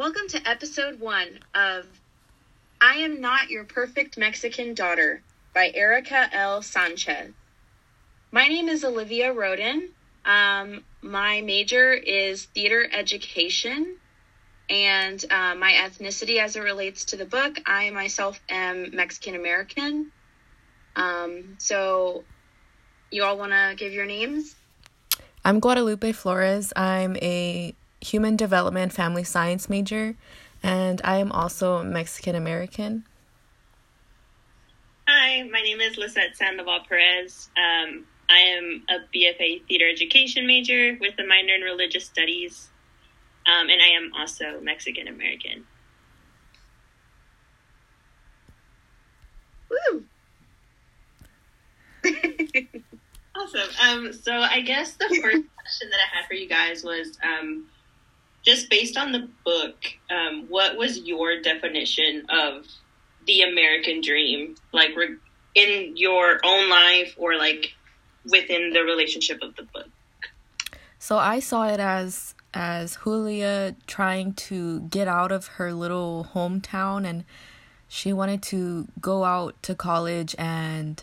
Welcome to episode one of I Am Not Your Perfect Mexican Daughter by Erika L. Sanchez. My name is Olivia Roden. Um, my major is theater education, and uh, my ethnicity as it relates to the book, I myself am Mexican American. Um, so, you all want to give your names? I'm Guadalupe Flores. I'm a human development family science major, and I am also Mexican American. Hi, my name is Lisette Sandoval Perez. Um, I am a BFA theater education major with a minor in religious studies, um, and I am also Mexican American. Woo! awesome. Um, so I guess the first question that I had for you guys was um, just based on the book, um, what was your definition of the American dream? Like re- in your own life or like within the relationship of the book? So I saw it as as Julia trying to get out of her little hometown and she wanted to go out to college and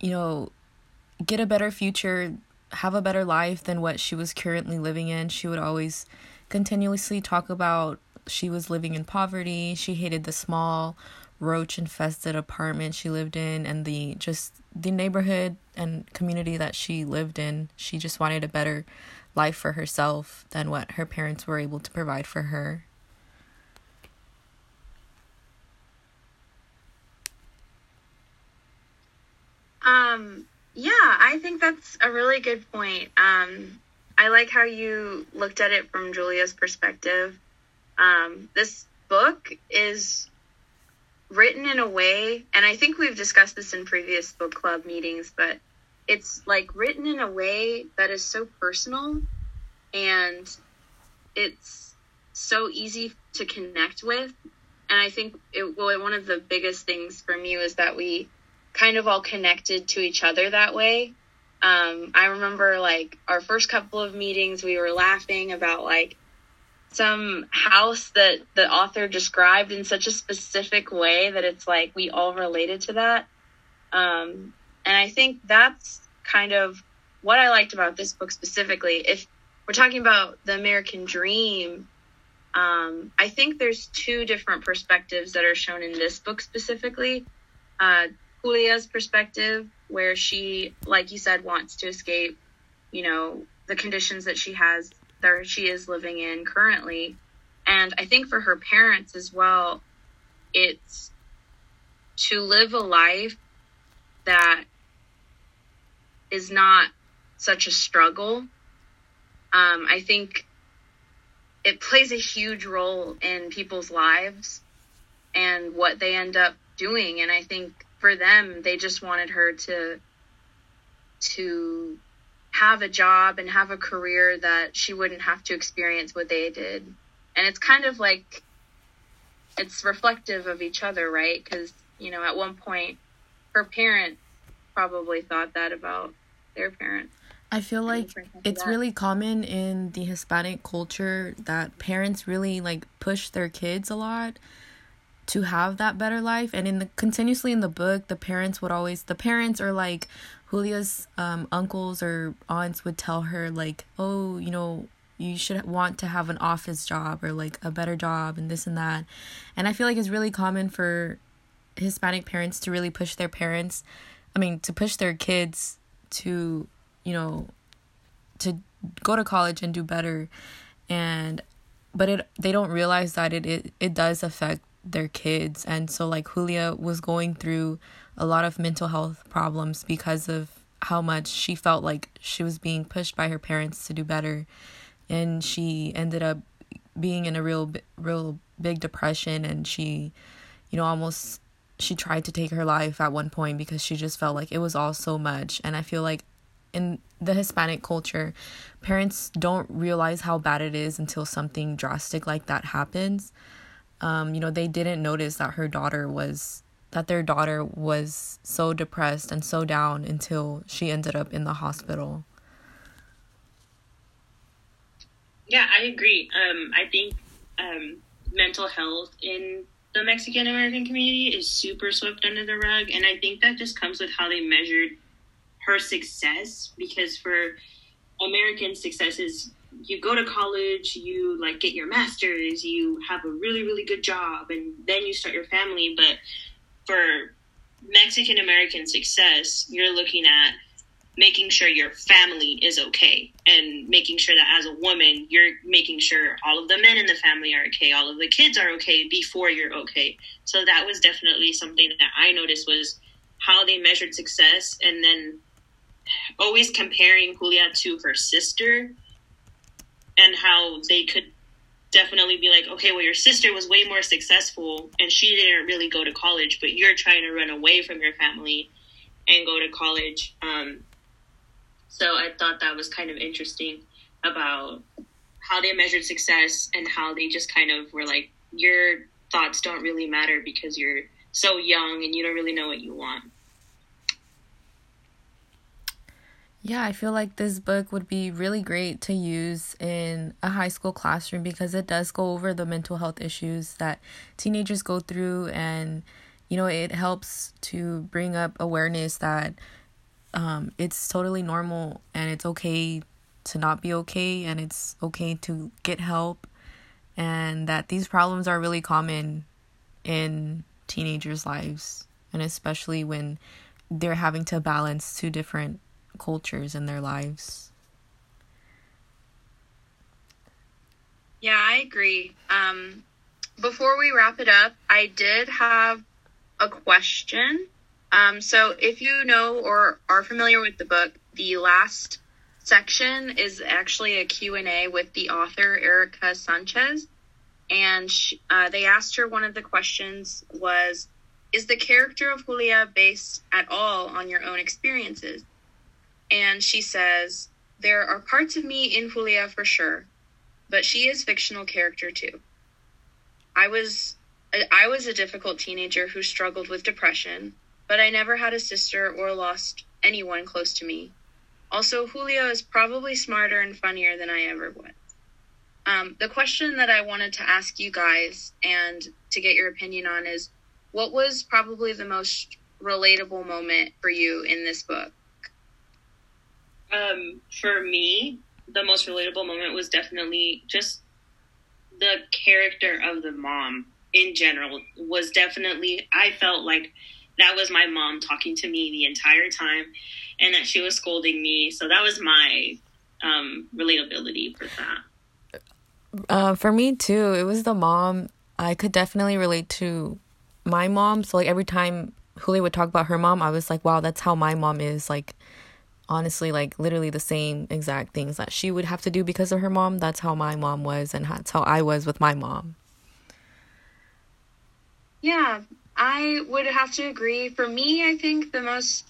you know get a better future have a better life than what she was currently living in. She would always continuously talk about she was living in poverty. She hated the small roach infested apartment she lived in and the just the neighborhood and community that she lived in. She just wanted a better life for herself than what her parents were able to provide for her. Um yeah, I think that's a really good point. Um, I like how you looked at it from Julia's perspective. Um, this book is written in a way, and I think we've discussed this in previous book club meetings, but it's like written in a way that is so personal and it's so easy to connect with. And I think it, well, one of the biggest things for me was that we kind of all connected to each other that way. Um, I remember like our first couple of meetings, we were laughing about like some house that the author described in such a specific way that it's like we all related to that. Um, and I think that's kind of what I liked about this book specifically. If we're talking about the American dream, um, I think there's two different perspectives that are shown in this book specifically. Uh, Julia's perspective, where she, like you said, wants to escape, you know, the conditions that she has, that she is living in currently. And I think for her parents as well, it's to live a life that is not such a struggle. Um, I think it plays a huge role in people's lives and what they end up doing. And I think for them, they just wanted her to to have a job and have a career that she wouldn't have to experience what they did. And it's kind of like it's reflective of each other, right? Because you know, at one point, her parents probably thought that about their parents. I feel like it's really common in the Hispanic culture that parents really like push their kids a lot to have that better life. And in the continuously in the book the parents would always the parents or like Julia's um, uncles or aunts would tell her like oh you know you should want to have an office job or like a better job and this and that. And I feel like it's really common for Hispanic parents to really push their parents I mean to push their kids to you know to go to college and do better. And but it they don't realize that it it, it does affect their kids. And so, like, Julia was going through a lot of mental health problems because of how much she felt like she was being pushed by her parents to do better. And she ended up being in a real, real big depression. And she, you know, almost she tried to take her life at one point because she just felt like it was all so much. And I feel like in the Hispanic culture, parents don't realize how bad it is until something drastic like that happens um, you know, they didn't notice that her daughter was that their daughter was so depressed and so down until she ended up in the hospital. Yeah, I agree. Um, I think um, mental health in the Mexican American community is super swept under the rug, and I think that just comes with how they measured her success. Because for American successes, you go to college, you like get your master's, you have a really really good job, and then you start your family. But for Mexican American success, you're looking at making sure your family is okay and making sure that as a woman you're making sure all of the men in the family are okay all of the kids are okay before you're okay so that was definitely something that i noticed was how they measured success and then always comparing julia to her sister and how they could definitely be like okay well your sister was way more successful and she didn't really go to college but you're trying to run away from your family and go to college um, so I thought that was kind of interesting about how they measured success and how they just kind of were like, your thoughts don't really matter because you're so young and you don't really know what you want. Yeah, I feel like this book would be really great to use in a high school classroom because it does go over the mental health issues that teenagers go through and you know, it helps to bring up awareness that um, it's totally normal and it's okay to not be okay and it's okay to get help and that these problems are really common in teenagers' lives and especially when they're having to balance two different cultures in their lives. Yeah, I agree. Um, before we wrap it up, I did have a question um, so if you know or are familiar with the book, the last section is actually a Q&A with the author, Erika Sanchez. And she, uh, they asked her one of the questions was, is the character of Julia based at all on your own experiences? And she says, there are parts of me in Julia for sure, but she is fictional character too. I was I was a difficult teenager who struggled with depression but I never had a sister or lost anyone close to me. Also, Julia is probably smarter and funnier than I ever was. Um, the question that I wanted to ask you guys and to get your opinion on is what was probably the most relatable moment for you in this book? Um, for me, the most relatable moment was definitely just the character of the mom in general was definitely I felt like that was my mom talking to me the entire time and that she was scolding me. So that was my um, relatability for that. Uh, for me too, it was the mom. I could definitely relate to my mom. So like every time Julia would talk about her mom, I was like, wow, that's how my mom is. Like honestly, like literally the same exact things that she would have to do because of her mom. That's how my mom was, and that's how I was with my mom. Yeah, I would have to agree. For me, I think the most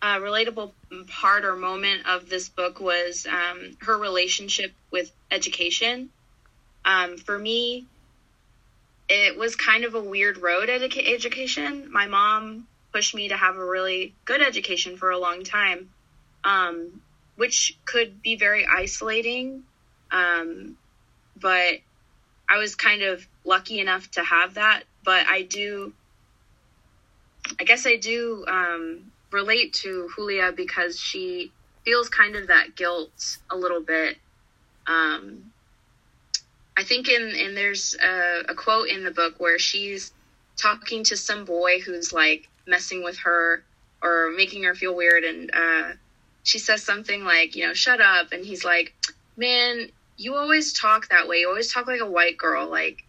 uh, relatable part or moment of this book was um, her relationship with education. Um, for me, it was kind of a weird road educa- education. My mom pushed me to have a really good education for a long time, um, which could be very isolating. Um, but I was kind of lucky enough to have that. But I do I guess I do um, relate to Julia because she feels kind of that guilt a little bit. Um, I think in in there's a, a quote in the book where she's talking to some boy who's like messing with her or making her feel weird, and uh, she says something like, you know, shut up, and he's like, man, you always talk that way. You always talk like a white girl, like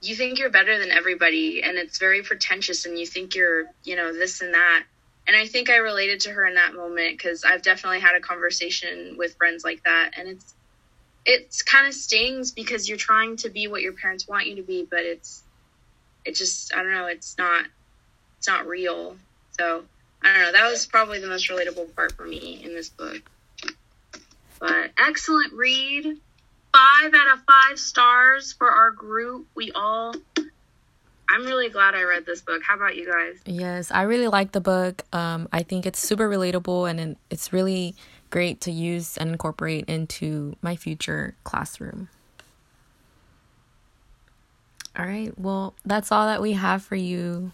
you think you're better than everybody and it's very pretentious and you think you're you know this and that. And i think i related to her in that moment because i've definitely had a conversation with friends like that and it's it's kind of stings because you're trying to be what your parents want you to be but it's it just i don't know it's not it's not real. So i don't know that was probably the most relatable part for me in this book but excellent read five out of five stars for our group. We all. I'm really glad I read this book. How about you guys? Yes, I really like the book. Um, I think it's super relatable and it's really great to use and incorporate into my future classroom. All right, well, that's all that we have for you